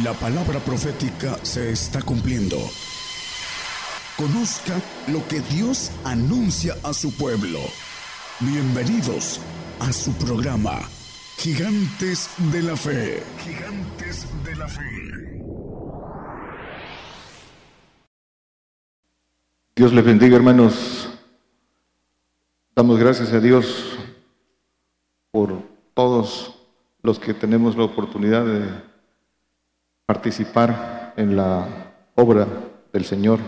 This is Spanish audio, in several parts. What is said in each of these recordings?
La palabra profética se está cumpliendo. Conozca lo que Dios anuncia a su pueblo. Bienvenidos a su programa, Gigantes de la Fe. Gigantes de la Fe. Dios les bendiga, hermanos. Damos gracias a Dios por todos los que tenemos la oportunidad de participar en la obra del Señor.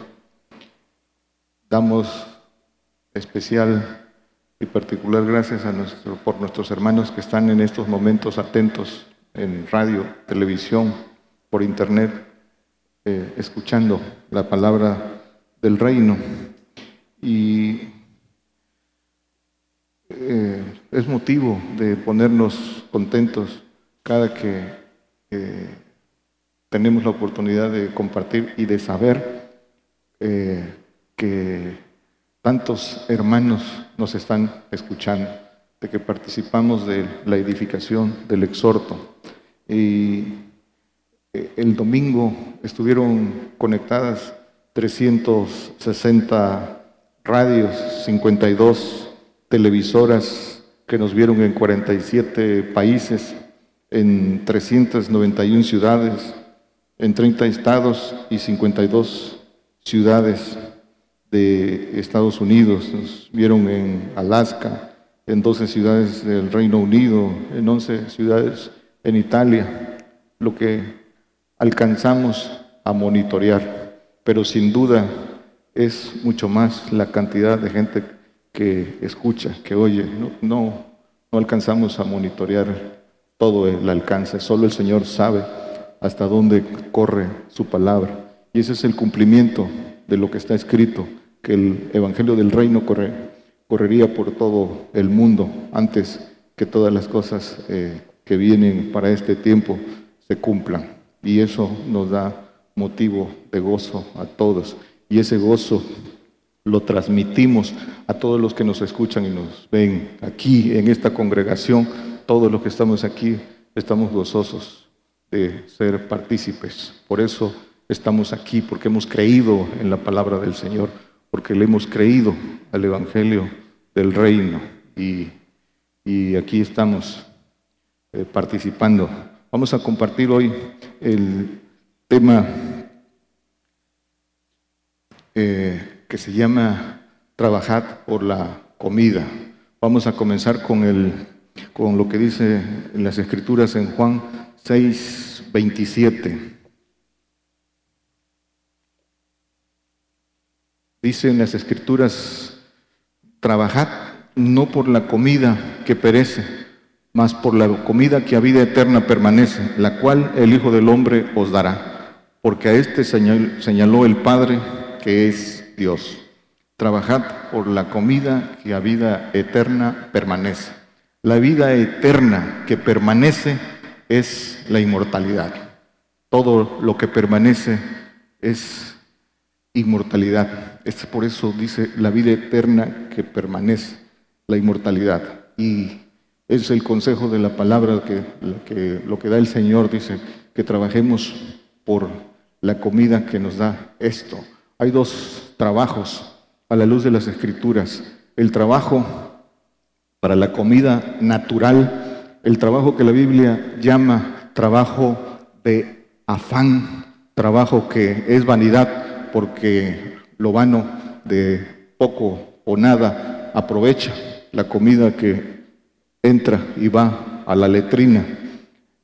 Damos especial y particular gracias a nuestro, por nuestros hermanos que están en estos momentos atentos en radio, televisión, por internet, eh, escuchando la palabra del reino. Y eh, es motivo de ponernos contentos cada que eh, tenemos la oportunidad de compartir y de saber eh, que tantos hermanos nos están escuchando, de que participamos de la edificación, del exhorto. Y eh, el domingo estuvieron conectadas 360 radios, 52 televisoras que nos vieron en 47 países, en 391 ciudades, en 30 estados y 52 ciudades de Estados Unidos. Nos vieron en Alaska, en 12 ciudades del Reino Unido, en 11 ciudades en Italia, lo que alcanzamos a monitorear. Pero sin duda es mucho más la cantidad de gente que escucha, que oye. No, no, no alcanzamos a monitorear todo el alcance, solo el Señor sabe hasta dónde corre su palabra. Y ese es el cumplimiento de lo que está escrito, que el Evangelio del Reino corre, correría por todo el mundo antes que todas las cosas eh, que vienen para este tiempo se cumplan. Y eso nos da motivo de gozo a todos. Y ese gozo lo transmitimos a todos los que nos escuchan y nos ven aquí en esta congregación. Todos los que estamos aquí estamos gozosos de ser partícipes. Por eso estamos aquí, porque hemos creído en la palabra del Señor, porque le hemos creído al Evangelio del Reino y, aquí estamos eh, participando. Vamos a compartir hoy el tema eh, que se llama Trabajar por la comida. Vamos a comenzar con, el, con lo que dice en las Escrituras en Juan 6, 27. Dice en las escrituras, trabajad no por la comida que perece, mas por la comida que a vida eterna permanece, la cual el Hijo del Hombre os dará, porque a este señaló el Padre que es Dios. Trabajad por la comida que a vida eterna permanece. La vida eterna que permanece es la inmortalidad. Todo lo que permanece es inmortalidad. Es por eso dice la vida eterna que permanece, la inmortalidad. Y es el consejo de la palabra que, que lo que da el Señor, dice que trabajemos por la comida que nos da esto. Hay dos trabajos a la luz de las escrituras. El trabajo para la comida natural el trabajo que la Biblia llama trabajo de afán, trabajo que es vanidad porque lo vano de poco o nada aprovecha la comida que entra y va a la letrina.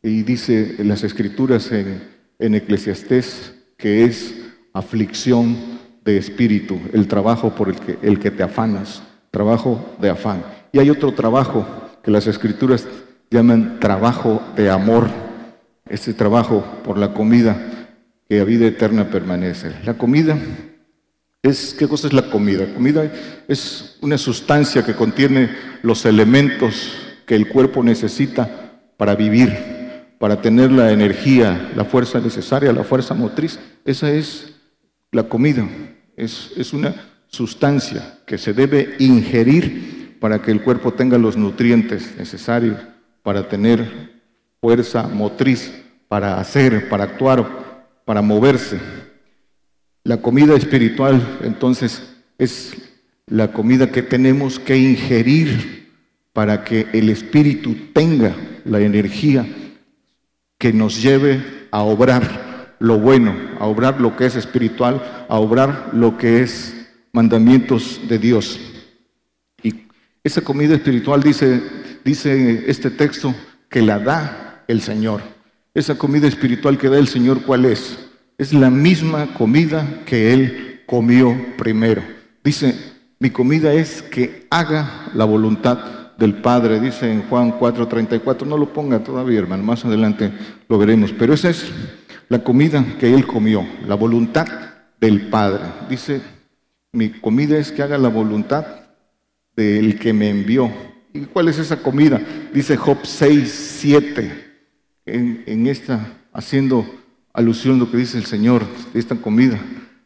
Y dice en las escrituras en, en Eclesiastés que es aflicción de espíritu, el trabajo por el que, el que te afanas, trabajo de afán. Y hay otro trabajo que las escrituras llaman trabajo de amor, ese trabajo por la comida que a vida eterna permanece. La comida es, ¿qué cosa es la comida? La comida es una sustancia que contiene los elementos que el cuerpo necesita para vivir, para tener la energía, la fuerza necesaria, la fuerza motriz. Esa es la comida, es, es una sustancia que se debe ingerir para que el cuerpo tenga los nutrientes necesarios para tener fuerza motriz para hacer, para actuar, para moverse. La comida espiritual, entonces, es la comida que tenemos que ingerir para que el espíritu tenga la energía que nos lleve a obrar lo bueno, a obrar lo que es espiritual, a obrar lo que es mandamientos de Dios. Y esa comida espiritual dice, dice este texto que la da el Señor. Esa comida espiritual que da el Señor, ¿cuál es? Es la misma comida que Él comió primero. Dice, mi comida es que haga la voluntad del Padre, dice en Juan 4:34. No lo ponga todavía, hermano, más adelante lo veremos. Pero esa es la comida que Él comió, la voluntad del Padre. Dice, mi comida es que haga la voluntad del que me envió. ¿Y cuál es esa comida? Dice Job 6, 7, en, esta, haciendo alusión a lo que dice el Señor esta comida.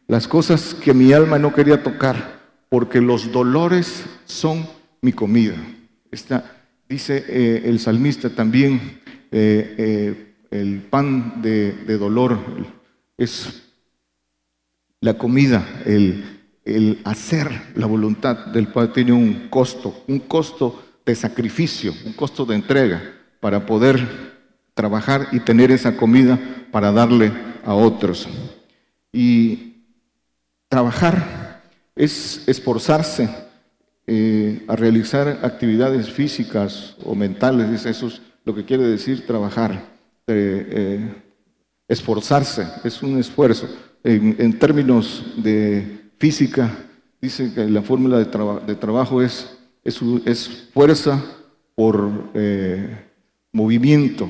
Las cosas que mi alma no quería tocar, porque los dolores son mi comida. Esta, dice eh, el salmista también, eh, eh, el pan de, de dolor es la comida, el, el hacer la voluntad del Padre tiene un costo, un costo de sacrificio, un costo de entrega para poder trabajar y tener esa comida para darle a otros. Y trabajar es esforzarse eh, a realizar actividades físicas o mentales, eso es lo que quiere decir trabajar. Eh, eh, esforzarse es un esfuerzo. en términos de física, dice que la fórmula de, trabajo es, es, fuerza por eh, movimiento,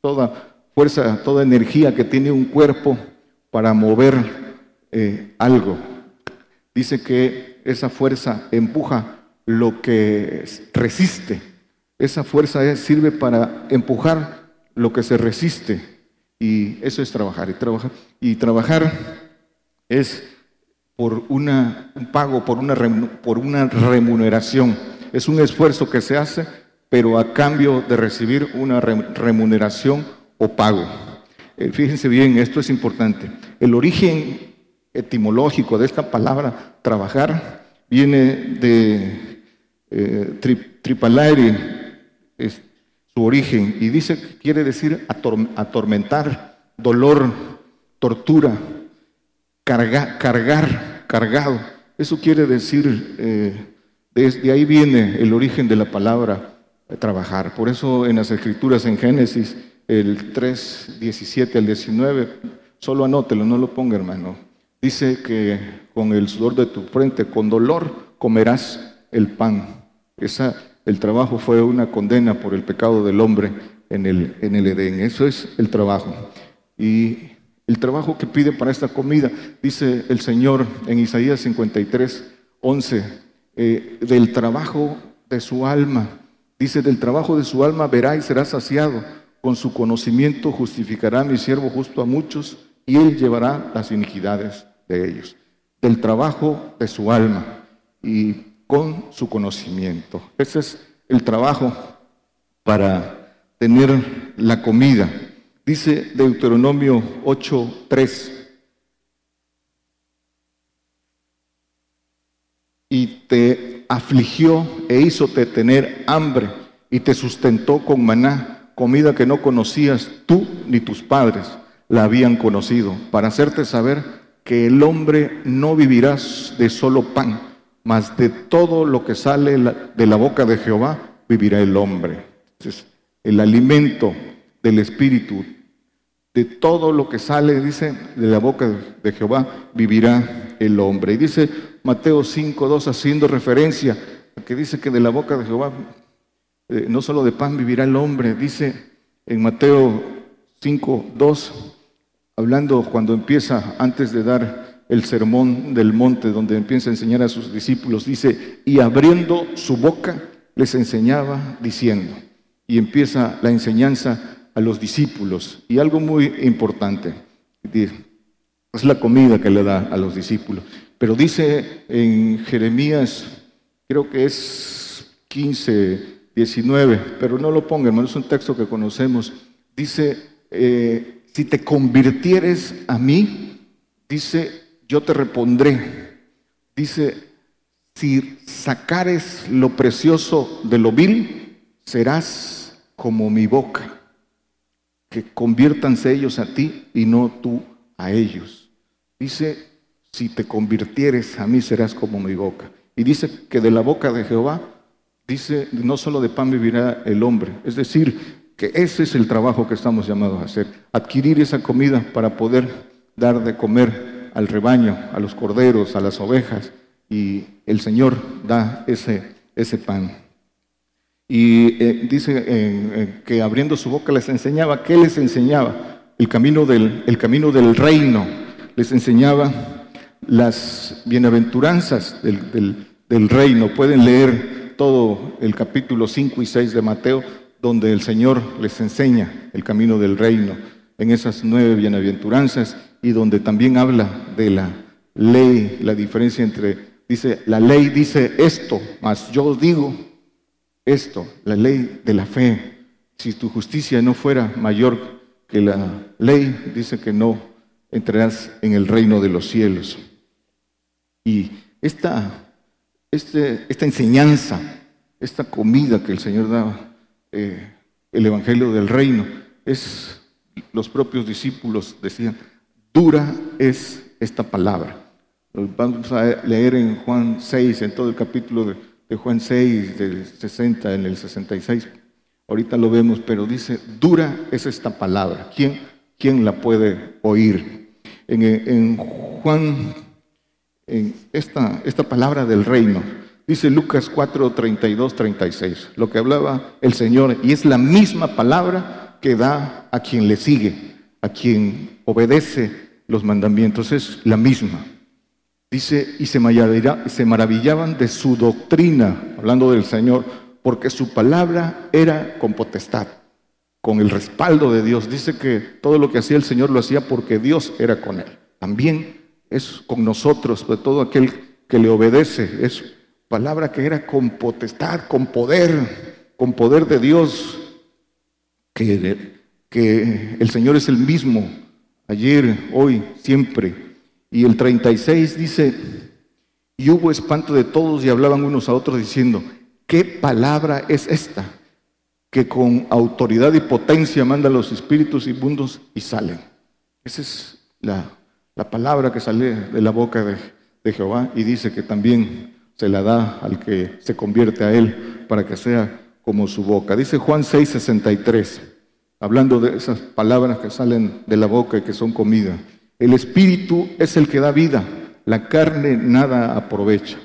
toda fuerza, toda energía que tiene un cuerpo para mover eh, algo. Dice que esa fuerza empuja lo que resiste. Esa fuerza sirve para empujar lo que se resiste. Y eso es trabajar. Y trabajar, y trabajar es por una, un pago, por una, por una remuneración. Es un esfuerzo que se hace, pero a cambio de recibir una remuneración o pago. Eh, fíjense bien, esto es importante. El origen etimológico de esta palabra trabajar viene de eh, es su origen, y dice que quiere decir atormentar, dolor, tortura, cargar, cargar, cargado. Eso quiere decir, eh, desde ahí viene el origen de la palabra eh, trabajar. Por eso en las escrituras en Génesis, el 3, 17 al 19, solo anótelo, no lo ponga hermano. Dice que con el sudor de tu frente, con dolor, comerás el pan. Esa, el trabajo fue una condena por el pecado del hombre en el, en el Edén. Eso es el trabajo. Y el trabajo que pide para esta comida, dice el Señor en Isaías 53, 11, eh, del trabajo de su alma. Dice, del trabajo de su alma verá y será saciado. Con su conocimiento justificará mi siervo justo a muchos y él llevará las iniquidades de ellos. Del trabajo de su alma y con su conocimiento. Ese es el trabajo para tener la comida. Dice Deuteronomio 8:3. Y te afligió e hízote tener hambre y te sustentó con maná, comida que no conocías tú ni tus padres la habían conocido, para hacerte saber que el hombre no vivirá de solo pan, mas de todo lo que sale de la boca de Jehová vivirá el hombre. Entonces, el alimento del espíritu de todo lo que sale, dice, de la boca de Jehová vivirá el hombre. Y dice Mateo 5, 2, haciendo referencia a que dice que de la boca de Jehová, eh, no solo de pan vivirá el hombre, dice en Mateo 5, 2, hablando cuando empieza, antes de dar el sermón del monte, donde empieza a enseñar a sus discípulos, dice, y abriendo su boca les enseñaba diciendo, y empieza la enseñanza a los discípulos. Y algo muy importante, es la comida que le da a los discípulos. Pero dice en Jeremías, creo que es 15, 19, pero no lo ponga, hermano, es un texto que conocemos. Dice, eh, si te convirtieres a mí, dice, yo te repondré. Dice, si sacares lo precioso de lo vil, serás como mi boca. Que conviértanse ellos a ti y no tú a ellos. Dice, si te convirtieres a mí, serás como mi boca. Y dice que de la boca de Jehová, dice, no solo de pan vivirá el hombre. Es decir, que ese es el trabajo que estamos llamados a hacer. Adquirir esa comida para poder dar de comer al rebaño, a los corderos, a las ovejas. Y el Señor da ese, ese pan. Y eh, dice que abriendo su boca les enseñaba, ¿qué les enseñaba? El camino del, el camino del reino. Les enseñaba las bienaventuranzas del, del reino. Pueden leer todo el capítulo 5 y 6 de Mateo, donde el Señor les enseña el camino del reino, en esas nueve bienaventuranzas, y donde también habla de la ley, la diferencia entre, dice, la ley dice esto, mas yo digo esto, la ley de la fe. Si tu justicia no fuera mayor que la ley, dice que no entrarás en el reino de los cielos. Y esta este, esta enseñanza, esta comida que el Señor daba, eh, el Evangelio del Reino, es, los propios discípulos decían, dura es esta palabra. Vamos a leer en Juan 6, en todo el capítulo de, Juan 6, del 60, en el 66. Ahorita lo vemos, pero dice, dura es esta palabra. ¿Quién, quién la puede oír? En, en Juan en esta, esta palabra del reino. Dice Lucas 4, 32, 36, lo que hablaba el Señor, y es la misma palabra que da a quien le sigue, a quien obedece los mandamientos, es la misma. Dice, y se, maravillaban de su doctrina, hablando del Señor, porque su palabra era con potestad, con el respaldo de Dios. Dice que todo lo que hacía el Señor lo hacía porque Dios era con él. También es con nosotros, de todo aquel que le obedece. Es palabra que era con potestad, con poder, con poder de Dios, que, que el Señor es el mismo, ayer, hoy, siempre. Y el 36 dice, y hubo espanto de todos y hablaban unos a otros diciendo, ¿qué palabra es esta? Que con autoridad y potencia mandan los espíritus inmundos y salen. Esa es la la palabra que sale de la boca de, Jehová y dice que también se la da al que se convierte a él para que sea como su boca. Dice Juan 6:63, hablando de esas palabras que salen de la boca y que son comida. El espíritu es el que da vida, la carne nada aprovecha.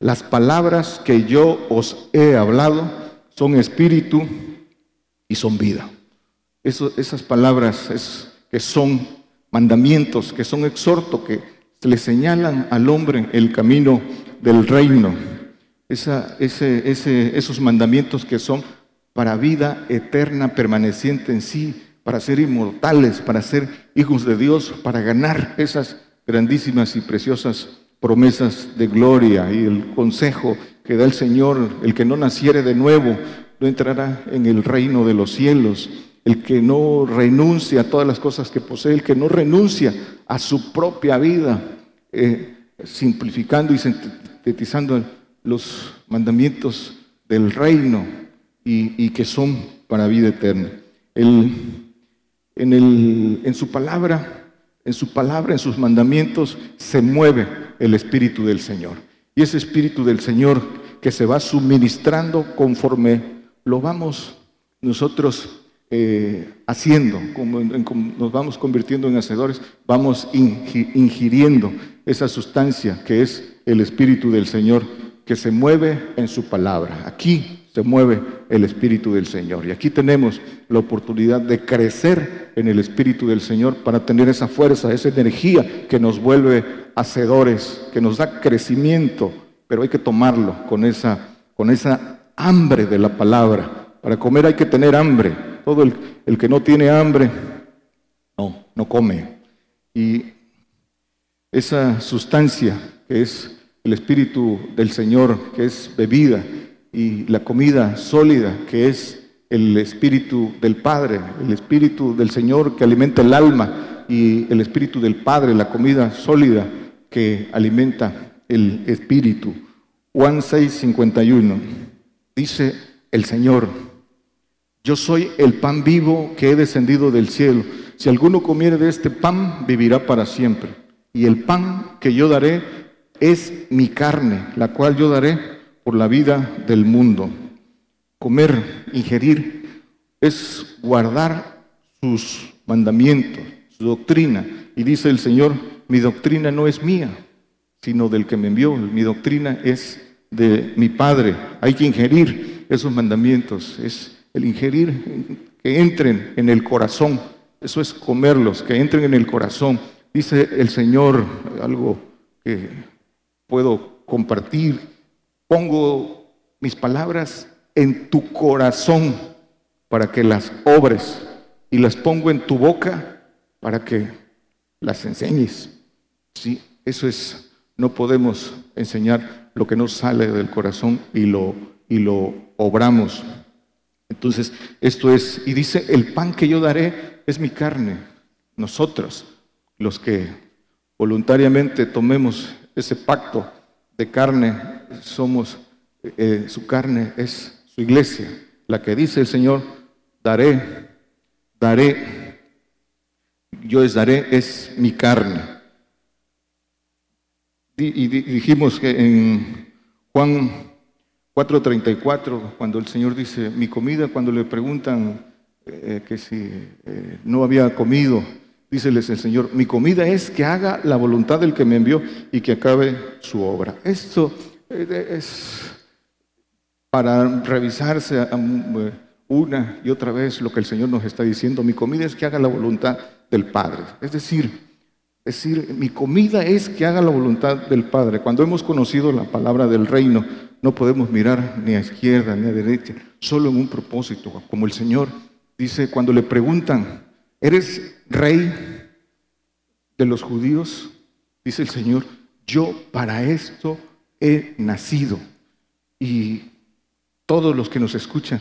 Las palabras que yo os he hablado son espíritu y son vida. esas palabras que son mandamientos que son exhorto, que le señalan al hombre el camino del reino. Esa, ese, ese, esos mandamientos que son para vida eterna, permaneciente en sí, para ser inmortales, para ser hijos de Dios, para ganar esas grandísimas y preciosas promesas de gloria y el consejo que da el Señor, el que no naciere de nuevo, no entrará en el reino de los cielos el que no renuncia a todas las cosas que posee, el que no renuncia a su propia vida, eh, simplificando y sintetizando los mandamientos del reino y, que son para vida eterna. En, en su palabra, en su palabra, en sus mandamientos, se mueve el Espíritu del Señor. Y ese Espíritu del Señor que se va suministrando conforme lo vamos nosotros eh, haciendo, como, nos vamos convirtiendo en hacedores, vamos ingiriendo esa sustancia que es el Espíritu del Señor que se mueve en su palabra. Aquí se mueve el Espíritu del Señor. Y aquí tenemos la oportunidad de crecer en el Espíritu del Señor para tener esa fuerza, esa energía que nos vuelve hacedores, que nos da crecimiento, pero hay que tomarlo con esa, con esa hambre de la palabra. Para comer hay que tener hambre, todo el, que no tiene hambre, no, no come. Y esa sustancia que es el Espíritu del Señor, que es bebida, y la comida sólida, que es el Espíritu del Padre, el Espíritu del Señor que alimenta el alma y el Espíritu del Padre, la comida sólida que alimenta el Espíritu. Juan 6, 51. Dice el Señor, yo soy el pan vivo que he descendido del cielo. Si alguno comiere de este pan, vivirá para siempre. Y el pan que yo daré es mi carne, la cual yo daré por la vida del mundo. Comer, ingerir, es guardar sus mandamientos, su doctrina. Y dice el Señor, mi doctrina no es mía, sino del que me envió. Mi doctrina es de mi Padre. Hay que ingerir esos mandamientos, es el ingerir que entren en el corazón. Eso es comerlos, que entren en el corazón. Dice el Señor algo que puedo compartir. Pongo mis palabras en tu corazón para que las obres y las pongo en tu boca para que las enseñes. Sí, eso es, no podemos enseñar lo que no sale del corazón y lo, y lo obramos. Entonces, esto es, y dice, el pan que yo daré es mi carne. Nosotros, los que voluntariamente tomemos ese pacto de carne, somos, eh, su carne es su iglesia, la que dice el Señor, daré, daré, yo les daré, es mi carne. Y dijimos que en Juan 4.34, cuando el Señor dice, mi comida, cuando le preguntan eh, que si eh, no había comido, Díceles el Señor, mi comida es que haga la voluntad del que me envió y que acabe su obra. Esto eh, es para revisarse eh, una y otra vez lo que el Señor nos está diciendo. Mi comida es que haga la voluntad del Padre. Es decir, decir, mi comida es que haga la voluntad del Padre. Cuando hemos conocido la palabra del reino, no podemos mirar ni a izquierda ni a derecha, solo en un propósito, como el Señor dice cuando le preguntan, ¿eres rey de los judíos, dice el Señor, yo para esto he nacido. Y todos los que nos escuchan,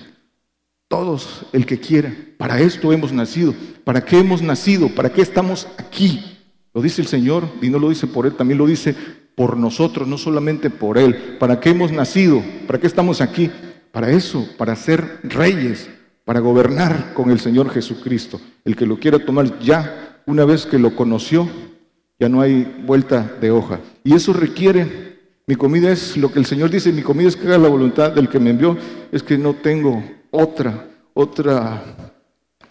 todos el que quiera, para esto hemos nacido. ¿Para qué hemos nacido? ¿Para qué estamos aquí? Lo dice el Señor y no lo dice por Él, también lo dice por nosotros, no solamente por Él. ¿Para qué hemos nacido? ¿Para qué estamos aquí? Para eso, para ser reyes, para gobernar con el Señor Jesucristo. El que lo quiera tomar ya, una vez que lo conoció, ya no hay vuelta de hoja. Y eso requiere, mi comida es lo que el Señor dice, mi comida es que haga la voluntad del que me envió, es que no tengo otra, otra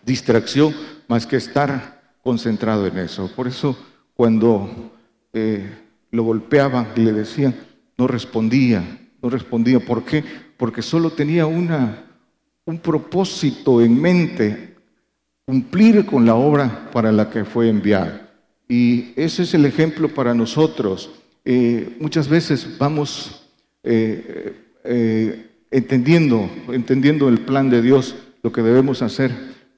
distracción más que estar concentrado en eso. Por eso cuando eh, lo golpeaban y le decían, no respondía, no respondía. ¿Por qué? Porque solo tenía una un propósito en mente, cumplir con la obra para la que fue enviado. Y ese es el ejemplo para nosotros. Eh, muchas veces vamos eh, eh, entendiendo, entendiendo el plan de Dios, lo que debemos hacer,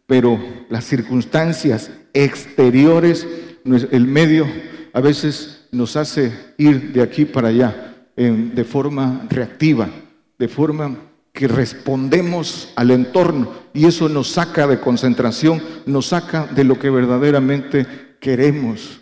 pero las circunstancias exteriores, el medio, a veces nos hace ir de aquí para allá de forma reactiva, de forma que respondemos al entorno y eso nos saca de concentración, nos saca de lo que verdaderamente queremos.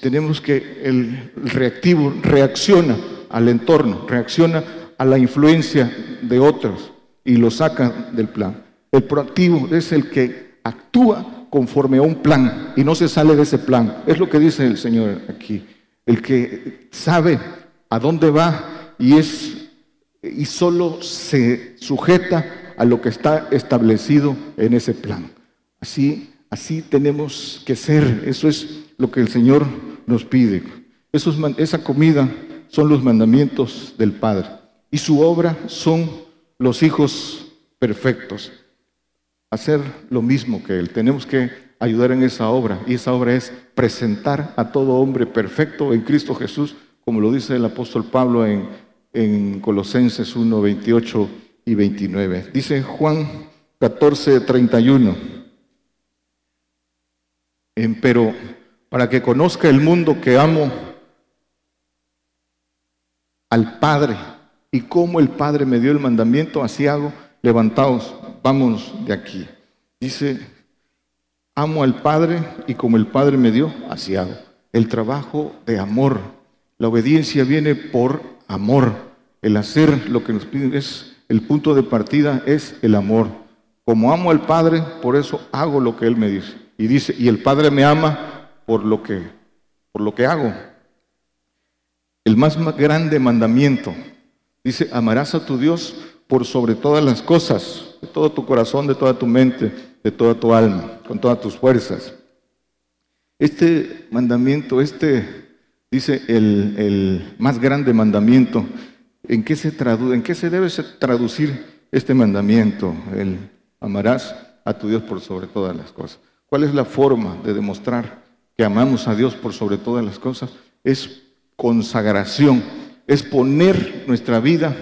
Tenemos que el reactivo reacciona al entorno, reacciona a la influencia de otros y lo saca del plan. El proactivo es el que actúa conforme a un plan y no se sale de ese plan. Es lo que dice el Señor aquí. El que sabe a dónde va y es y solo se sujeta a lo que está establecido en ese plan. Así, así tenemos que ser. Eso es lo que el Señor nos pide. esa comida son los mandamientos del Padre y su obra son los hijos perfectos. Hacer lo mismo que Él. Tenemos que ayudar en esa obra y esa obra es presentar a todo hombre perfecto en Cristo Jesús, como lo dice el apóstol Pablo en en Colosenses 1, 28 y 29. Dice Juan 14, 31. Pero para que conozca el mundo que amo al Padre y como el Padre me dio el mandamiento, así hago, levantaos, vamos de aquí. Dice, amo al Padre y como el Padre me dio, así hago. El trabajo de amor. La obediencia viene por amor. El hacer lo que nos piden es, el punto de partida es el amor. Como amo al Padre, por eso hago lo que Él me dice. Y dice, y el Padre me ama por lo que, por lo que hago. El más grande mandamiento, dice, amarás a tu Dios por sobre todas las cosas, de todo tu corazón, de toda tu mente, de toda tu alma, con todas tus fuerzas. Este mandamiento, este, dice el, el más grande mandamiento, ¿en qué se traduce, en qué se debe traducir este mandamiento? El amarás a tu Dios por sobre todas las cosas. ¿Cuál es la forma de demostrar que amamos a Dios por sobre todas las cosas? Es consagración, es poner nuestra vida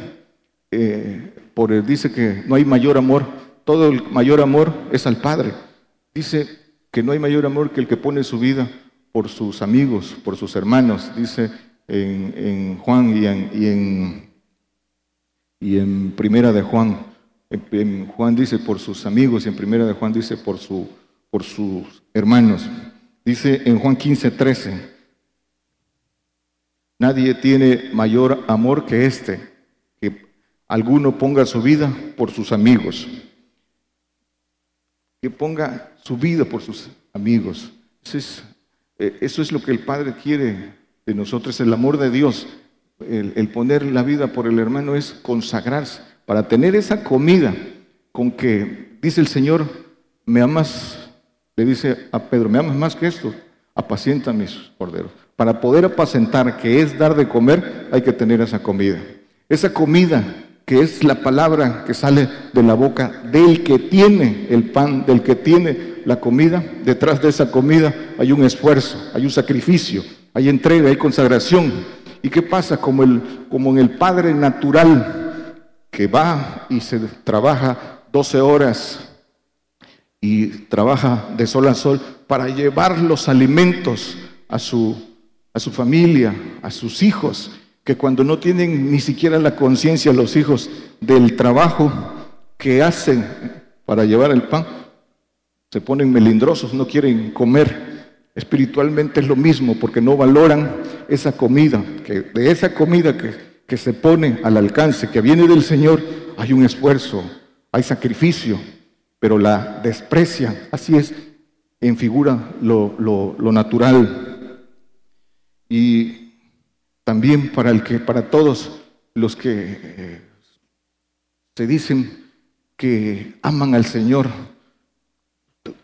eh, por el, dice que no hay mayor amor, todo el mayor amor es al Padre. Dice que no hay mayor amor que el que pone su vida por sus amigos, por sus hermanos, dice en, Juan y en, y en, y en Primera de Juan. En, Juan dice por sus amigos y en Primera de Juan dice por, su, por sus hermanos. Dice en Juan 15, 13, nadie tiene mayor amor que este, alguno ponga su vida por sus amigos. Que ponga su vida por sus amigos. Eso es, eh, eso es lo que el Padre quiere de nosotros, el amor de Dios. El, poner la vida por el hermano es consagrarse para tener esa comida con que dice el Señor, me amas, le dice a Pedro, me amas más que esto, apacienta mis corderos. Para poder apacentar, que es dar de comer, hay que tener esa comida. Esa comida que es la palabra que sale de la boca del que tiene el pan, del que tiene la comida. Detrás de esa comida hay un esfuerzo, hay un sacrificio, hay entrega, hay consagración. ¿Y qué pasa? Como, el, como en el Padre natural que va y se trabaja 12 horas y trabaja de sol a sol para llevar los alimentos a su, a su familia, a sus hijos que cuando no tienen ni siquiera la conciencia los hijos del trabajo que hacen para llevar el pan, se ponen melindrosos, no quieren comer. Espiritualmente es lo mismo, porque no valoran esa comida, que de esa comida que, que se pone al alcance, que viene del Señor, hay un esfuerzo, hay sacrificio, pero la desprecian. Así es, en figura lo, lo, natural. Y también para el que, para todos los que eh, se dicen que aman al Señor.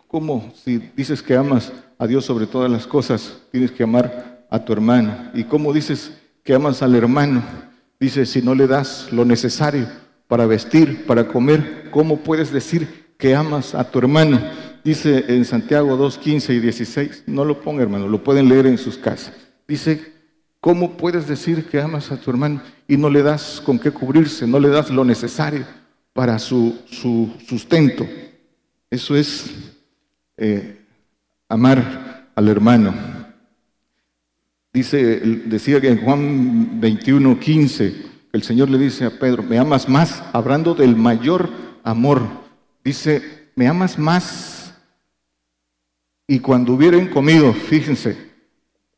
¿Cómo si dices que amas a Dios sobre todas las cosas, tienes que amar a tu hermano? ¿Y cómo dices que amas al hermano? Dice, si no le das lo necesario para vestir, para comer, ¿cómo puedes decir que amas a tu hermano? Dice en Santiago 2, 15 y 16, no lo ponga hermano, lo pueden leer en sus casas. Dice ¿Cómo puedes decir que amas a tu hermano y no le das con qué cubrirse, no le das lo necesario para su, sustento? Eso es eh, amar al hermano. Dice, decía que en Juan 21, 15, el Señor le dice a Pedro, me amas más, hablando del mayor amor. Dice, me amas más. Y cuando hubieran comido, fíjense,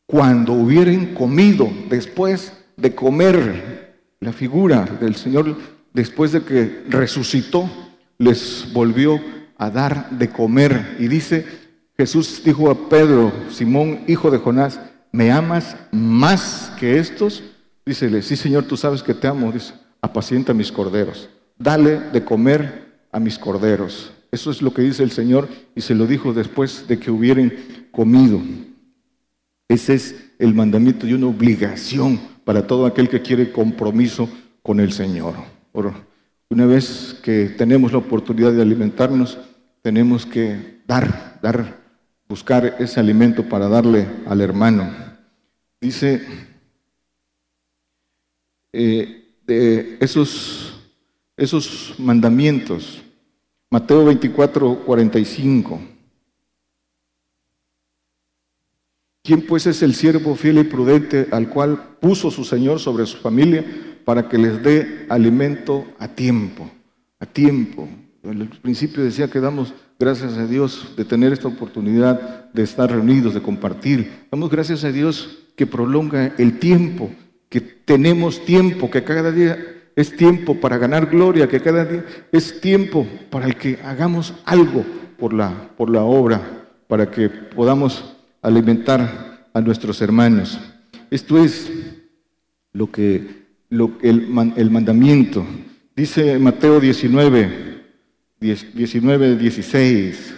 cuando hubieren comido, después de comer la figura del Señor, después de que resucitó, les volvió a dar de comer. Y dice, Jesús dijo a Pedro, Simón, hijo de Jonás, ¿me amas más que estos? Dícele, sí Señor, tú sabes que te amo. Dice, apacienta mis corderos, dale de comer a mis corderos. Eso es lo que dice el Señor y se lo dijo después de que hubieran comido. Ese es el mandamiento y una obligación para todo aquel que quiere compromiso con el Señor. una vez que tenemos la oportunidad de alimentarnos, tenemos que dar, dar, buscar ese alimento para darle al hermano. Dice eh, de esos, esos mandamientos, Mateo 24, 45. ¿Quién pues es el siervo fiel y prudente al cual puso su Señor sobre su familia para que les dé alimento a tiempo? A tiempo. En el principio decía que damos gracias a Dios de tener esta oportunidad de estar reunidos, de compartir. Damos gracias a Dios que prolonga el tiempo, que tenemos tiempo, que cada día es tiempo para ganar gloria, que cada día es tiempo para el que hagamos algo por la, por la obra, para que podamos alimentar a nuestros hermanos. Esto es lo que, lo, el, el mandamiento. Dice Mateo 19, 19, 16.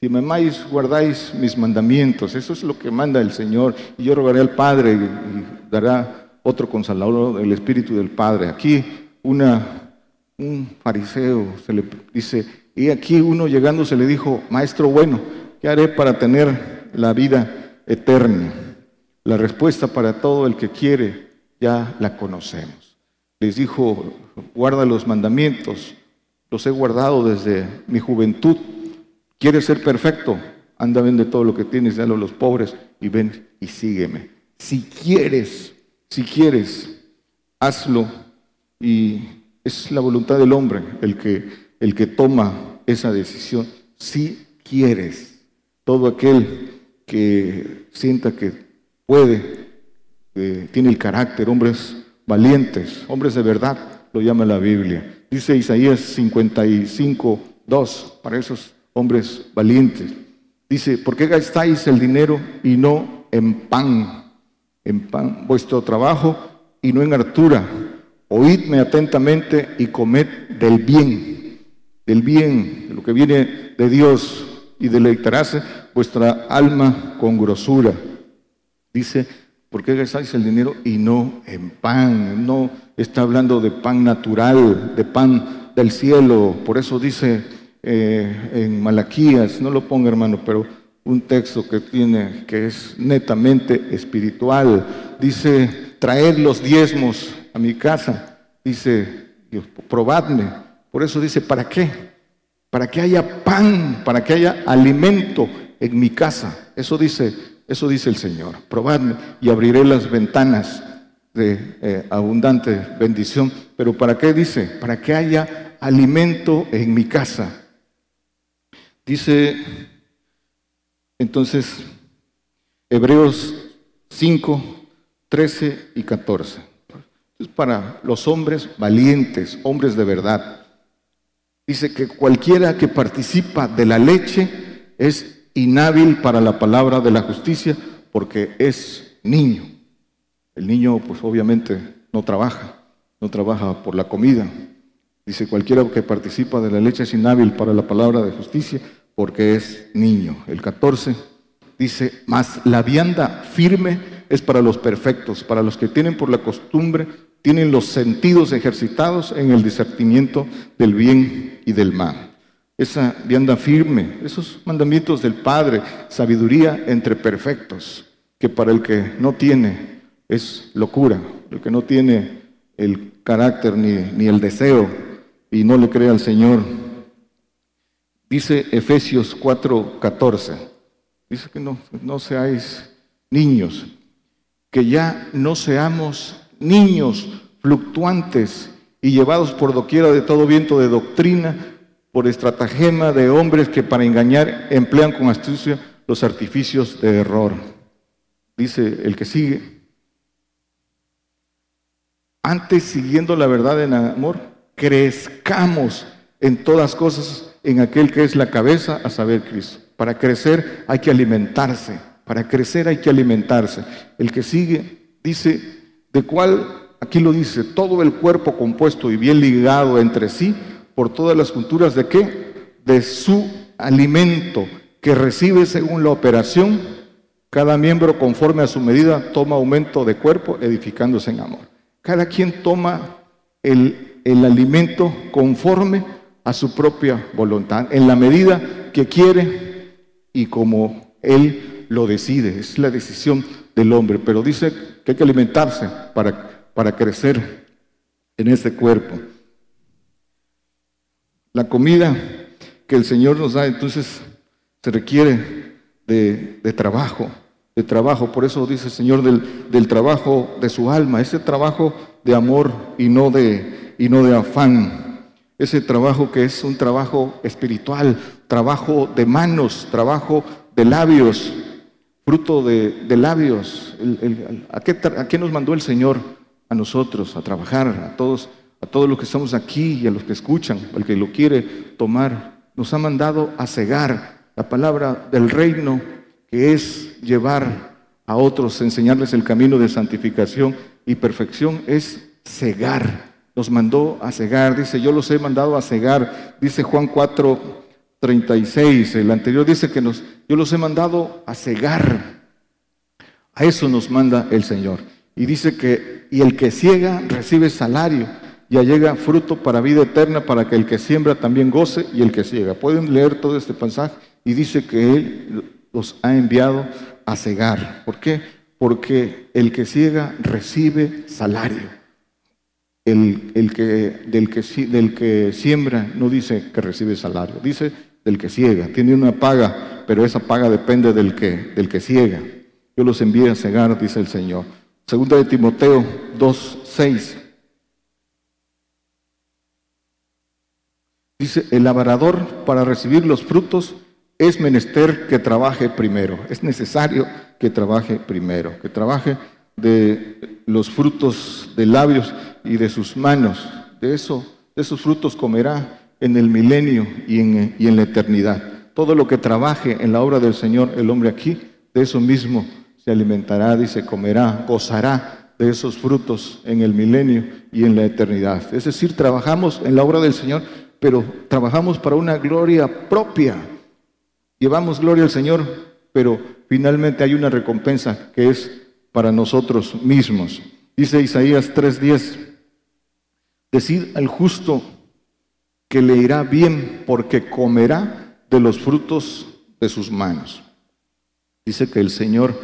Si me amáis, guardáis mis mandamientos. Eso es lo que manda el Señor. Y yo rogaré al Padre y dará otro consolador del Espíritu del Padre. Aquí un fariseo se le dice, y aquí uno llegando se le dijo, maestro bueno, ¿qué haré para tener la vida eterna? La respuesta para todo el que quiere ya la conocemos. Les dijo, guarda los mandamientos, los he guardado desde mi juventud. ¿Quieres ser perfecto? Anda, vende todo lo que tienes, dalo a los pobres y ven y sígueme. Si quieres, si quieres, hazlo y es la voluntad del hombre el que, el que toma esa decisión. Si quieres, todo aquel que sienta que puede, tiene el carácter, hombres valientes, hombres de verdad, lo llama la Biblia. Dice Isaías 55, 2, para esos hombres valientes. Dice, ¿por qué gastáis el dinero y no en pan? En pan, vuestro trabajo y no en hartura. Oídme atentamente y comed del bien, del bien, de lo que viene de Dios, y deleitarás vuestra alma con grosura. Dice, ¿por qué gastáis el dinero y no en pan? No está hablando de pan natural, de pan del cielo. Por eso dice eh, en Malaquías, no lo ponga hermano, pero un texto que tiene, que es netamente espiritual. Dice, traed los diezmos a mi casa. Dice, probadme. Por eso dice, ¿para qué? Para que haya pan, para que haya alimento en mi casa. Eso dice, eso dice el Señor. Probadme y abriré las ventanas de eh, abundante bendición. Pero ¿para qué dice? Para que haya alimento en mi casa. Dice entonces Hebreos 5, 13 y 14. Es para los hombres valientes, hombres de verdad. Dice que cualquiera que participa de la leche es inhábil para la palabra de la justicia porque es niño. El niño, pues obviamente, no trabaja, no trabaja por la comida. Dice, cualquiera que participa de la leche es inhábil para la palabra de justicia porque es niño. El 14 dice, mas la vianda firme es para los perfectos, para los que tienen por la costumbre, tienen los sentidos ejercitados en el discernimiento del bien y del mal. Esa vianda firme, esos mandamientos del Padre, sabiduría entre perfectos, que para el que no tiene es locura. El que no tiene el carácter ni, ni el deseo y no le cree al Señor. Dice Efesios 4:14, dice que no, no seáis niños, que ya no seamos niños fluctuantes y llevados por doquiera de todo viento de doctrina, por estratagema de hombres que para engañar emplean con astucia los artificios de error. Dice el que sigue, antes, siguiendo la verdad en amor, crezcamos en todas cosas en aquel que es la cabeza, a saber Cristo. Para crecer hay que alimentarse. Para crecer hay que alimentarse. El que sigue dice, de cuál, aquí lo dice, todo el cuerpo compuesto y bien ligado entre sí por todas las culturas de qué? De su alimento que recibe según la operación. Cada miembro conforme a su medida toma aumento de cuerpo edificándose en amor. Cada quien toma el, el alimento conforme a su propia voluntad, en la medida que quiere y como él lo decide. Es la decisión del hombre, pero dice que hay que alimentarse para, para crecer en este cuerpo. La comida que el Señor nos da, entonces, se requiere de, de trabajo de trabajo. Por eso dice el Señor del, del, trabajo de su alma, ese trabajo de amor y no de, y no de afán. ese trabajo que es un trabajo espiritual, trabajo de manos, trabajo de labios, fruto de, labios. ¿a, qué, ¿A qué nos mandó el Señor? A nosotros, a trabajar, a todos, a todos los que estamos aquí y a los que escuchan, al que lo quiere tomar. Nos ha mandado a cegar la palabra del reino, que es llevar a otros, enseñarles el camino de santificación y perfección, es cegar nos mandó a cegar. Dice, yo los he mandado a cegar. Dice Juan 4, 36. El anterior dice que nos, yo los he mandado a cegar. A eso nos manda el Señor. Y dice que, y el que ciega recibe salario. Ya llega fruto para vida eterna, para que el que siembra también goce y el que ciega. Pueden leer todo este pasaje y dice que Él los ha enviado a cegar. ¿Por qué? Porque el que ciega recibe salario. El, que, del, que, del que siembra no dice que recibe salario, dice del que ciega. Tiene una paga, pero esa paga depende del que, del que ciega. Yo los envío a cegar, dice el Señor. Segunda de Timoteo 2.6. Dice, el labrador para recibir los frutos es menester que trabaje primero. Es necesario que trabaje primero, que trabaje de los frutos de labios y de sus manos. De eso, de esos frutos comerá en el milenio y en, la eternidad. Todo lo que trabaje en la obra del Señor el hombre aquí, de eso mismo se alimentará, dice, comerá, gozará de esos frutos en el milenio y en la eternidad. Es decir, trabajamos en la obra del Señor, pero trabajamos para una gloria propia. Llevamos gloria al Señor, pero finalmente hay una recompensa que es para nosotros mismos. Dice Isaías 3:10, decid al justo que le irá bien porque comerá de los frutos de sus manos. Dice que el Señor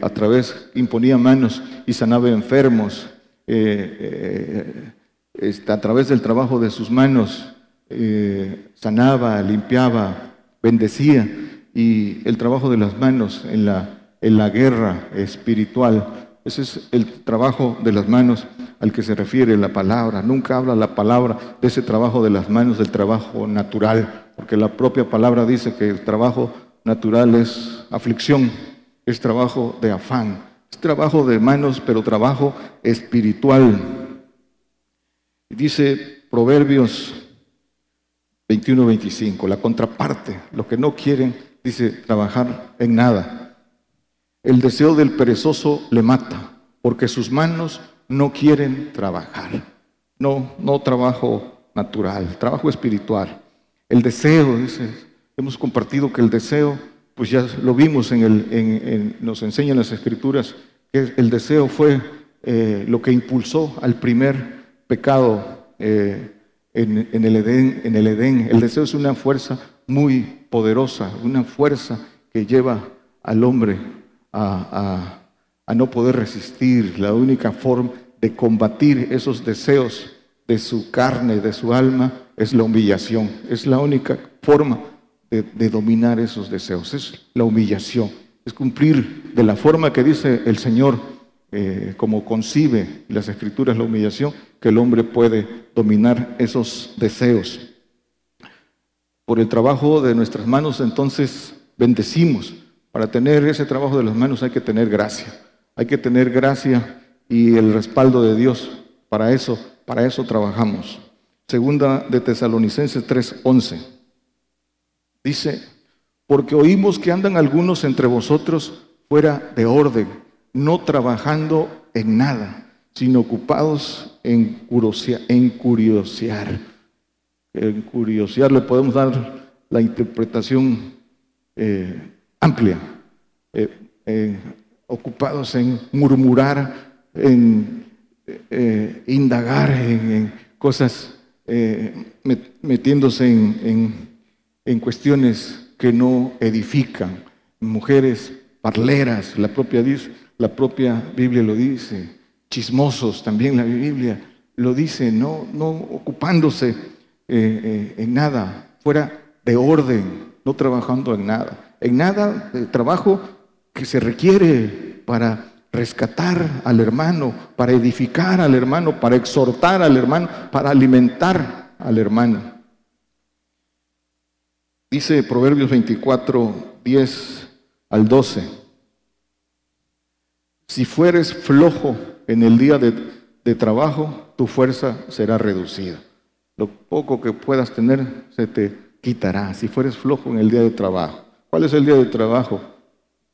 a través imponía manos y sanaba enfermos, eh, eh, a través del trabajo de sus manos eh, sanaba, limpiaba, bendecía y el trabajo de las manos en la, en la guerra espiritual ese es el trabajo de las manos al que se refiere la palabra. Nunca habla la palabra de ese trabajo de las manos, del trabajo natural, porque la propia palabra dice que el trabajo natural es aflicción, es trabajo de afán, es trabajo de manos, pero trabajo espiritual. Dice Proverbios 21-25, la contraparte, lo que no quieren, dice, trabajar en nada el deseo del perezoso le mata, porque sus manos no quieren trabajar. No, no trabajo natural, trabajo espiritual. El deseo, dice, hemos compartido que el deseo, pues ya lo vimos en el, nos enseñan las escrituras, que el deseo fue eh, lo que impulsó al primer pecado eh, en, en, el Edén, en el Edén. El deseo es una fuerza muy poderosa, una fuerza que lleva al hombre a, no poder resistir. La única forma de combatir esos deseos de su carne, de su alma, es la humillación. Es la única forma de, dominar esos deseos. Es la humillación. Es cumplir de la forma que dice el Señor, eh, como concibe las escrituras la humillación, que el hombre puede dominar esos deseos. Por el trabajo de nuestras manos, entonces, bendecimos para tener ese trabajo de las manos hay que tener gracia. Hay que tener gracia y el respaldo de Dios. Para eso, para eso trabajamos. Segunda de Tesalonicenses 3:11. Dice, porque oímos que andan algunos entre vosotros fuera de orden, no trabajando en nada, sino ocupados en, curiosear. En curiosear, le podemos dar la interpretación eh, amplia, eh, eh, ocupados en murmurar, en eh, indagar en, cosas, metiéndose en, cuestiones que no edifican, mujeres parleras, la propia, la propia Biblia lo dice, chismosos también la Biblia lo dice, no, no ocupándose en nada, fuera de orden, no trabajando en nada en nada el trabajo que se requiere para rescatar al hermano, para edificar al hermano, para exhortar al hermano, para alimentar al hermano. Dice Proverbios 24, 10 al 12. Si fueres flojo en el día de, de trabajo, tu fuerza será reducida. Lo poco que puedas tener se te quitará si fueres flojo en el día de trabajo. ¿Cuál es el día de trabajo?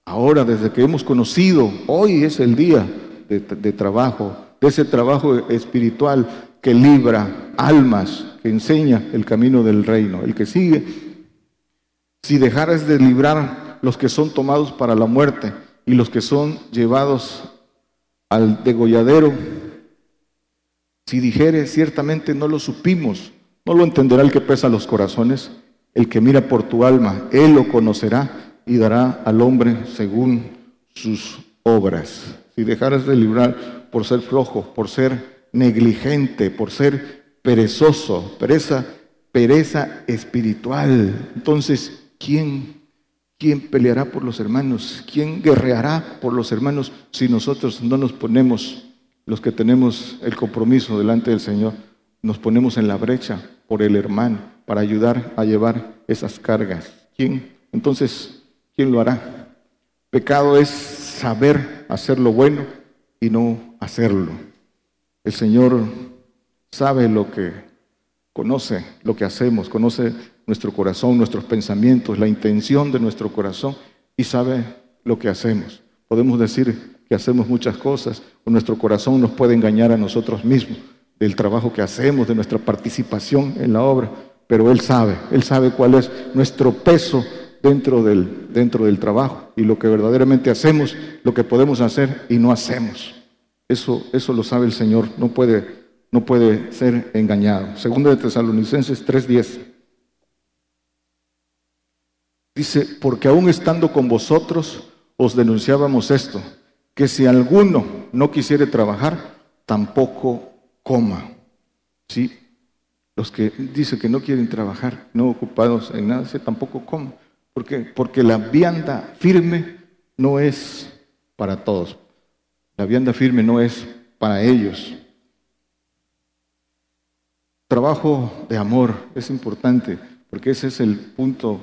Ahora, desde que hemos conocido, hoy es el día de, trabajo, de ese trabajo espiritual que libra almas, que enseña el camino del reino, el que sigue. Si dejaras de librar los que son tomados para la muerte y los que son llevados al degolladero, si dijeres, ciertamente no lo supimos, no lo entenderá el que pesa los corazones, el que mira por tu alma, él lo conocerá y dará al hombre según sus obras. Si dejaras de librar por ser flojo, por ser negligente, por ser perezoso, pereza, pereza espiritual, entonces, ¿quién, quién peleará por los hermanos? ¿Quién guerreará por los hermanos si nosotros no nos ponemos, los que tenemos el compromiso delante del Señor, nos ponemos en la brecha por el hermano para ayudar a llevar esas cargas. ¿Quién? Entonces, ¿quién lo hará? Pecado es saber hacer lo bueno y no hacerlo. El Señor sabe lo que conoce, lo que hacemos, conoce nuestro corazón, nuestros pensamientos, la intención de nuestro corazón y sabe lo que hacemos. Podemos decir que hacemos muchas cosas o nuestro corazón nos puede engañar a nosotros mismos del trabajo que hacemos, de nuestra participación en la obra, pero Él sabe, Él sabe cuál es nuestro peso dentro del, dentro del trabajo y lo que verdaderamente hacemos, lo que podemos hacer y no hacemos. Eso, eso lo sabe el Señor, no puede, no puede ser engañado. Segundo de Tesalonicenses 3:10. Dice, porque aún estando con vosotros os denunciábamos esto, que si alguno no quisiere trabajar, tampoco coma. ¿Sí? Los que dicen que no quieren trabajar, no ocupados en nada, se tampoco coman. ¿Por qué? Porque la vianda firme no es para todos. La vianda firme no es para ellos. Trabajo de amor es importante porque ese es el punto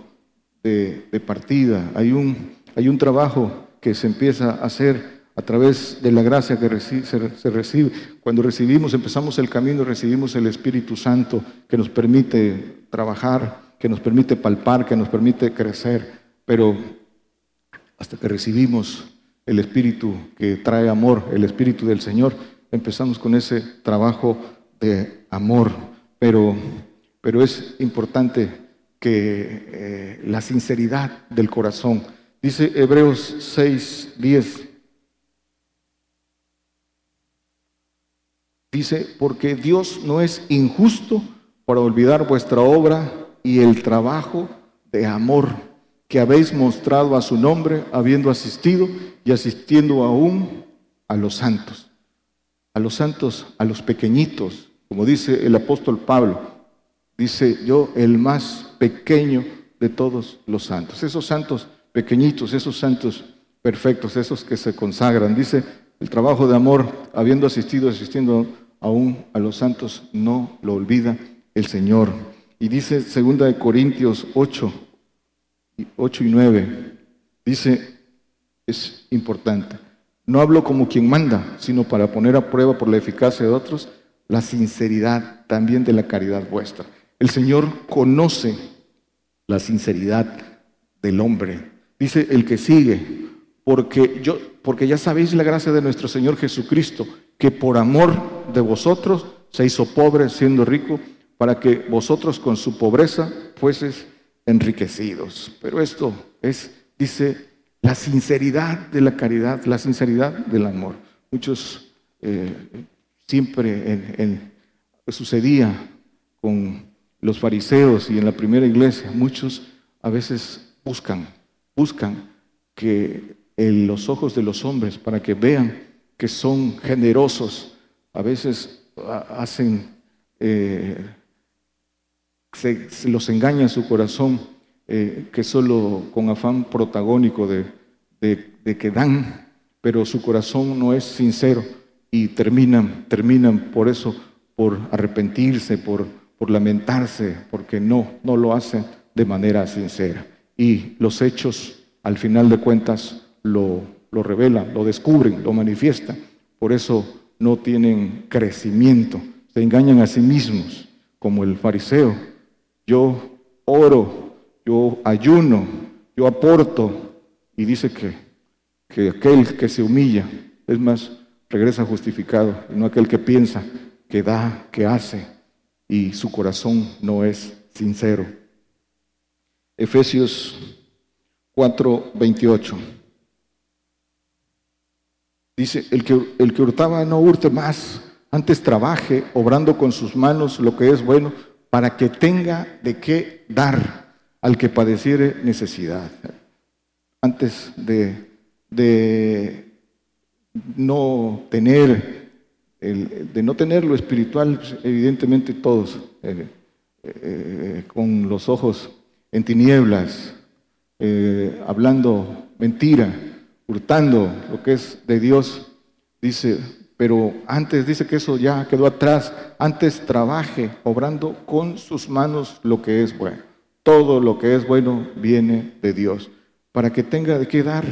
de, de partida. Hay un, hay un trabajo que se empieza a hacer a través de la gracia que se, recibe. Cuando recibimos, empezamos el camino, recibimos el Espíritu Santo que nos permite trabajar, que nos permite palpar, que nos permite crecer, pero hasta que recibimos el Espíritu que trae amor, el Espíritu del Señor, empezamos con ese trabajo de amor, pero, pero es importante que eh, la sinceridad del corazón. Dice Hebreos 6, 10. Dice, porque Dios no es injusto para olvidar vuestra obra y el trabajo de amor que habéis mostrado a su nombre, habiendo asistido y asistiendo aún a los santos. A los santos, a los pequeñitos, como dice el apóstol Pablo. Dice yo, el más pequeño de todos los santos. Esos santos pequeñitos, esos santos perfectos, esos que se consagran. Dice el trabajo de amor, habiendo asistido, asistiendo aún a los santos no lo olvida el Señor. Y dice segunda de Corintios 8, 8 y 9, dice, es importante, no hablo como quien manda, sino para poner a prueba por la eficacia de otros la sinceridad también de la caridad vuestra. El Señor conoce la sinceridad del hombre. Dice el que sigue, porque yo porque ya sabéis la gracia de nuestro Señor Jesucristo, que por amor de vosotros se hizo pobre siendo rico, para que vosotros con su pobreza fueses enriquecidos. Pero esto es, dice, la sinceridad de la caridad, la sinceridad del amor. Muchos eh, siempre sucedía con los fariseos y en la primera iglesia, muchos a veces buscan, buscan que en los ojos de los hombres para que vean que son generosos, a veces hacen, eh, se, los engaña su corazón, eh, que solo con afán protagónico de, de, que dan, pero su corazón no es sincero y terminan, terminan por eso, por arrepentirse, por, por lamentarse, porque no, no lo hacen de manera sincera. Y los hechos, al final de cuentas, lo, lo revelan, lo descubren, lo manifiestan. Por eso no tienen crecimiento, se engañan a sí mismos, como el fariseo. Yo oro, yo ayuno, yo aporto, y dice que, que aquel que se humilla, es más, regresa justificado, y no aquel que piensa, que da, que hace, y su corazón no es sincero. Efesios 4, 28. Dice, el que, el que hurtaba no hurte más, antes trabaje obrando con sus manos lo que es bueno, para que tenga de qué dar al que padeciere necesidad. Antes de, de no tener, el, de no tener lo espiritual, evidentemente todos, eh, eh, con los ojos en tinieblas, eh, hablando mentira, hurtando lo que es de Dios, dice, pero antes dice que eso ya quedó atrás, antes trabaje obrando con sus manos lo que es bueno. Todo lo que es bueno viene de Dios, para que tenga de qué dar,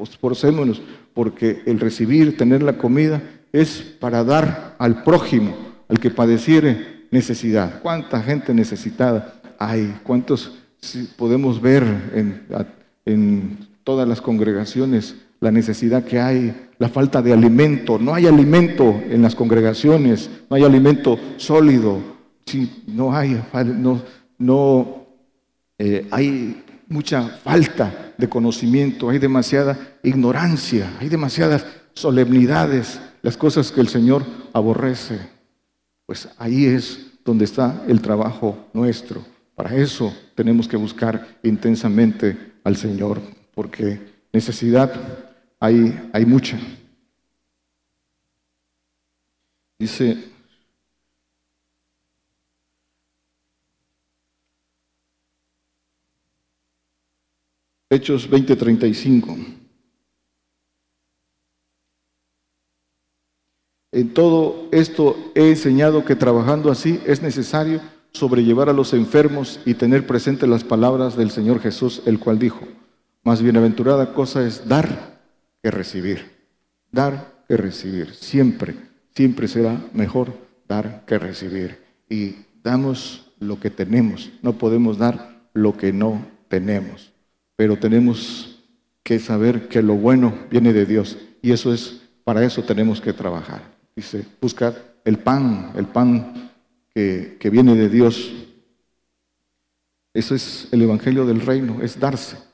esforcémonos, porque el recibir, tener la comida, es para dar al prójimo, al que padeciere necesidad. ¿Cuánta gente necesitada hay? ¿Cuántos podemos ver en todas las congregaciones la necesidad que hay, la falta de alimento. No hay alimento en las congregaciones, no hay alimento sólido. No hay, no, no eh, hay mucha falta de conocimiento, hay demasiada ignorancia, hay demasiadas solemnidades, las cosas que el Señor aborrece. Pues ahí es donde está el trabajo nuestro. Para eso tenemos que buscar intensamente al Señor, porque necesidad hay, hay mucha. Dice, Hechos 20:35. En todo esto he enseñado que trabajando así es necesario sobrellevar a los enfermos y tener presente las palabras del Señor Jesús, el cual dijo, más bienaventurada cosa es dar que recibir. Dar que recibir. Siempre, siempre será mejor dar que recibir. Y damos lo que tenemos. No podemos dar lo que no tenemos. Pero tenemos que saber que lo bueno viene de Dios. Y eso es, para eso tenemos que trabajar. Dice, buscar el pan, el pan que, que viene de Dios. Eso es el Evangelio del Reino, es darse.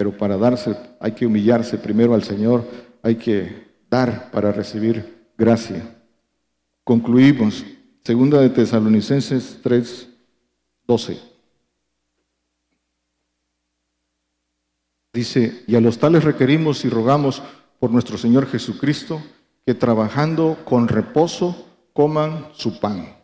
Pero para darse hay que humillarse primero al Señor, hay que dar para recibir gracia. Concluimos. Segunda de Tesalonicenses 3, 12. Dice, y a los tales requerimos y rogamos por nuestro Señor Jesucristo que trabajando con reposo coman su pan.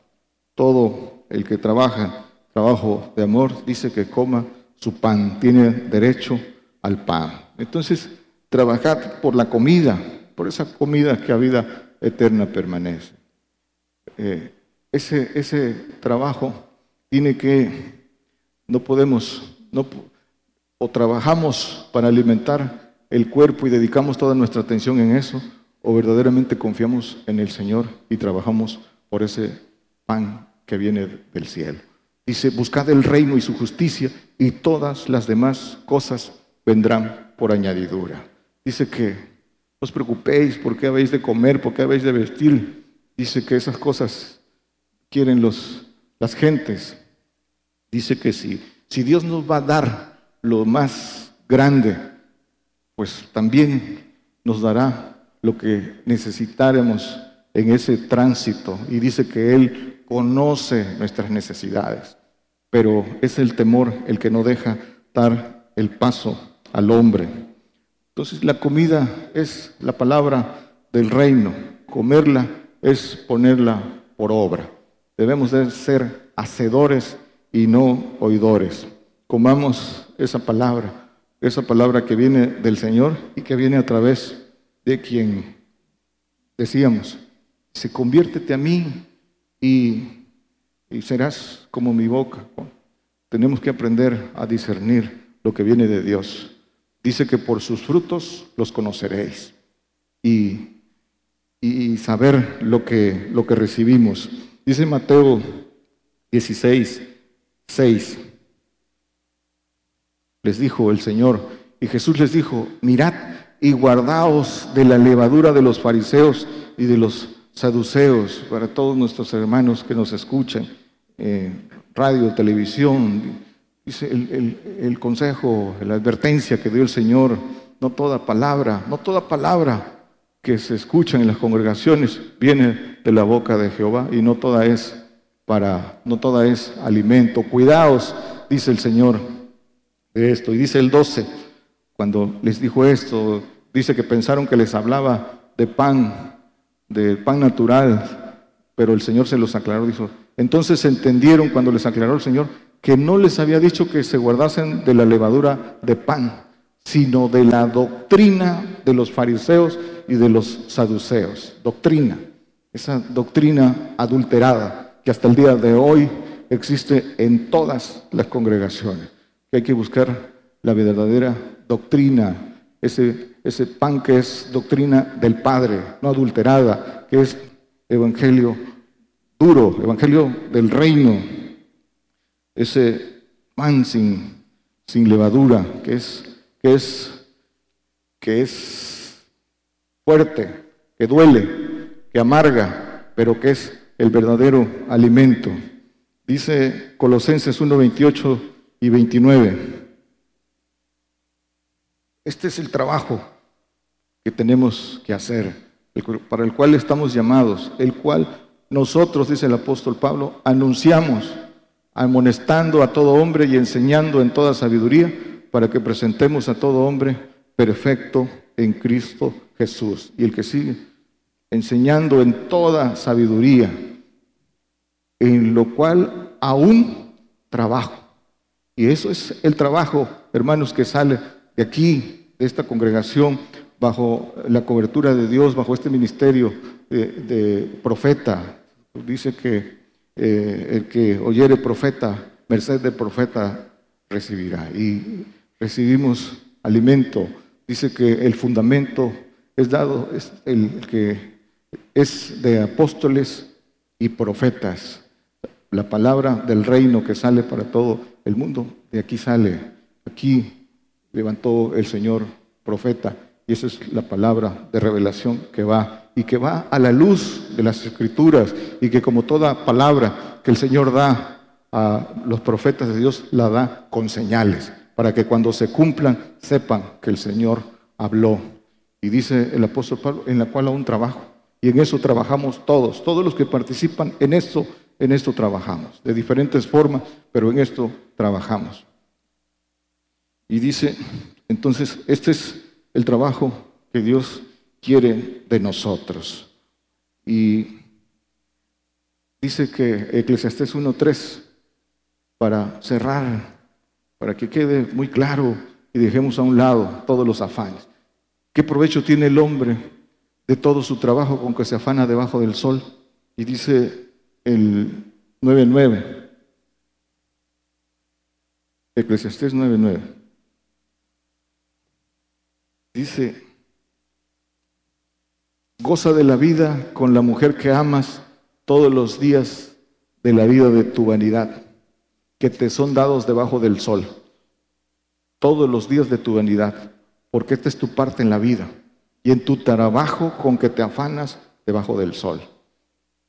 Todo el que trabaja, trabajo de amor, dice que coma su pan, tiene derecho al pan. Entonces, trabajar por la comida, por esa comida que a vida eterna permanece. Eh, ese, ese trabajo tiene que, no podemos, no, o trabajamos para alimentar el cuerpo y dedicamos toda nuestra atención en eso, o verdaderamente confiamos en el Señor y trabajamos por ese pan que viene del cielo. Dice, buscad el reino y su justicia y todas las demás cosas vendrán por añadidura. Dice que no os preocupéis por qué habéis de comer, por qué habéis de vestir. Dice que esas cosas quieren los, las gentes. Dice que si, si Dios nos va a dar lo más grande, pues también nos dará lo que necesitaremos en ese tránsito. Y dice que Él conoce nuestras necesidades, pero es el temor el que no deja dar el paso al hombre. Entonces la comida es la palabra del reino, comerla es ponerla por obra. Debemos de ser hacedores y no oidores. Comamos esa palabra, esa palabra que viene del Señor y que viene a través de quien decíamos, se conviértete a mí y y serás como mi boca. Tenemos que aprender a discernir lo que viene de Dios. Dice que por sus frutos los conoceréis y, y saber lo que, lo que recibimos. Dice Mateo 16, 6. Les dijo el Señor, y Jesús les dijo, mirad y guardaos de la levadura de los fariseos y de los saduceos, para todos nuestros hermanos que nos escuchan, eh, radio, televisión, dice el, el consejo, la advertencia que dio el Señor, no toda palabra, no toda palabra que se escucha en las congregaciones viene de la boca de Jehová y no toda es para, no toda es alimento. Cuidaos, dice el Señor, de esto. Y dice el 12, cuando les dijo esto, dice que pensaron que les hablaba de pan, de pan natural, pero el Señor se los aclaró, dijo. Entonces entendieron cuando les aclaró el Señor que no les había dicho que se guardasen de la levadura de pan, sino de la doctrina de los fariseos y de los saduceos. Doctrina, esa doctrina adulterada que hasta el día de hoy existe en todas las congregaciones, que hay que buscar la verdadera doctrina, ese, ese pan que es doctrina del Padre, no adulterada, que es evangelio duro, evangelio del reino, ese pan sin, sin levadura, que es, que es, que es fuerte, que duele, que amarga, pero que es el verdadero alimento. Dice Colosenses 1, 28 y 29. Este es el trabajo que tenemos que hacer, para el cual estamos llamados, el cual nosotros, dice el apóstol Pablo, anunciamos, amonestando a todo hombre y enseñando en toda sabiduría, para que presentemos a todo hombre perfecto en Cristo Jesús. Y el que sigue, enseñando en toda sabiduría, en lo cual aún trabajo. Y eso es el trabajo, hermanos, que sale de aquí, de esta congregación, bajo la cobertura de Dios, bajo este ministerio de, profeta. Dice que eh, el que oyere profeta, merced de profeta recibirá. Y recibimos alimento. Dice que el fundamento es dado, es el que es de apóstoles y profetas. La palabra del reino que sale para todo el mundo, de aquí sale. Aquí levantó el Señor profeta. Y esa es la palabra de revelación que va y que va a la luz de las escrituras y que como toda palabra que el Señor da a los profetas de Dios, la da con señales, para que cuando se cumplan sepan que el Señor habló. Y dice el apóstol Pablo, en la cual aún trabajo. Y en eso trabajamos todos, todos los que participan en esto, en esto trabajamos, de diferentes formas, pero en esto trabajamos. Y dice, entonces, este es el trabajo que Dios quiere de nosotros. Y dice que Eclesiastés 1.3, para cerrar, para que quede muy claro y dejemos a un lado todos los afanes. ¿Qué provecho tiene el hombre de todo su trabajo con que se afana debajo del sol? Y dice el 9.9, Eclesiastés 9.9. Dice, goza de la vida con la mujer que amas todos los días de la vida de tu vanidad, que te son dados debajo del sol, todos los días de tu vanidad, porque esta es tu parte en la vida, y en tu trabajo con que te afanas debajo del sol.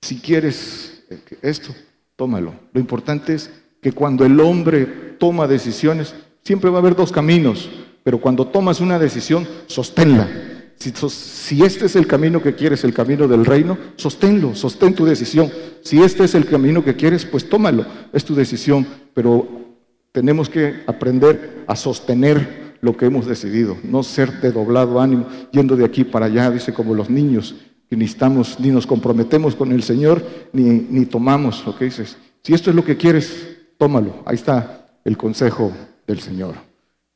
Si quieres esto, tómalo. Lo importante es que cuando el hombre toma decisiones, siempre va a haber dos caminos pero cuando tomas una decisión, sosténla. Si, este es el camino que quieres, el camino del reino, sosténlo, sostén tu decisión. Si este es el camino que quieres, pues tómalo, es tu decisión. Pero tenemos que aprender a sostener lo que hemos decidido, no ser de doblado ánimo, yendo de aquí para allá, dice como los niños, que ni estamos, ni nos comprometemos con el Señor, ni, ni tomamos lo que dices. Si esto es lo que quieres, tómalo. Ahí está el consejo del Señor.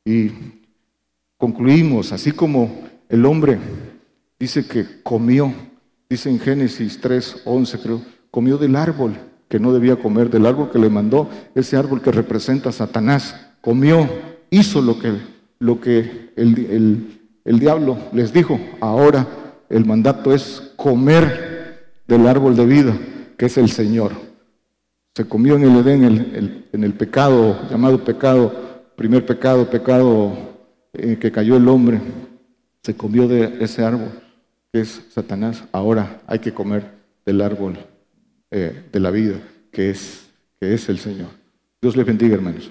Y concluimos, así como el hombre dice que comió, dice en Génesis 3, 11 creo, comió del árbol que no debía comer del árbol que le mandó, ese árbol que representa a Satanás, comió, hizo lo que, lo que el, el diablo les dijo. Ahora el mandato es comer del árbol de vida, que es el Señor. Se comió en el Edén en el pecado, llamado pecado, primer pecado, pecado eh, que cayó el hombre. Se comió de ese árbol, que es Satanás. Ahora hay que comer del árbol eh, de la vida, que es, que es el Señor. Dios les bendiga, hermanos.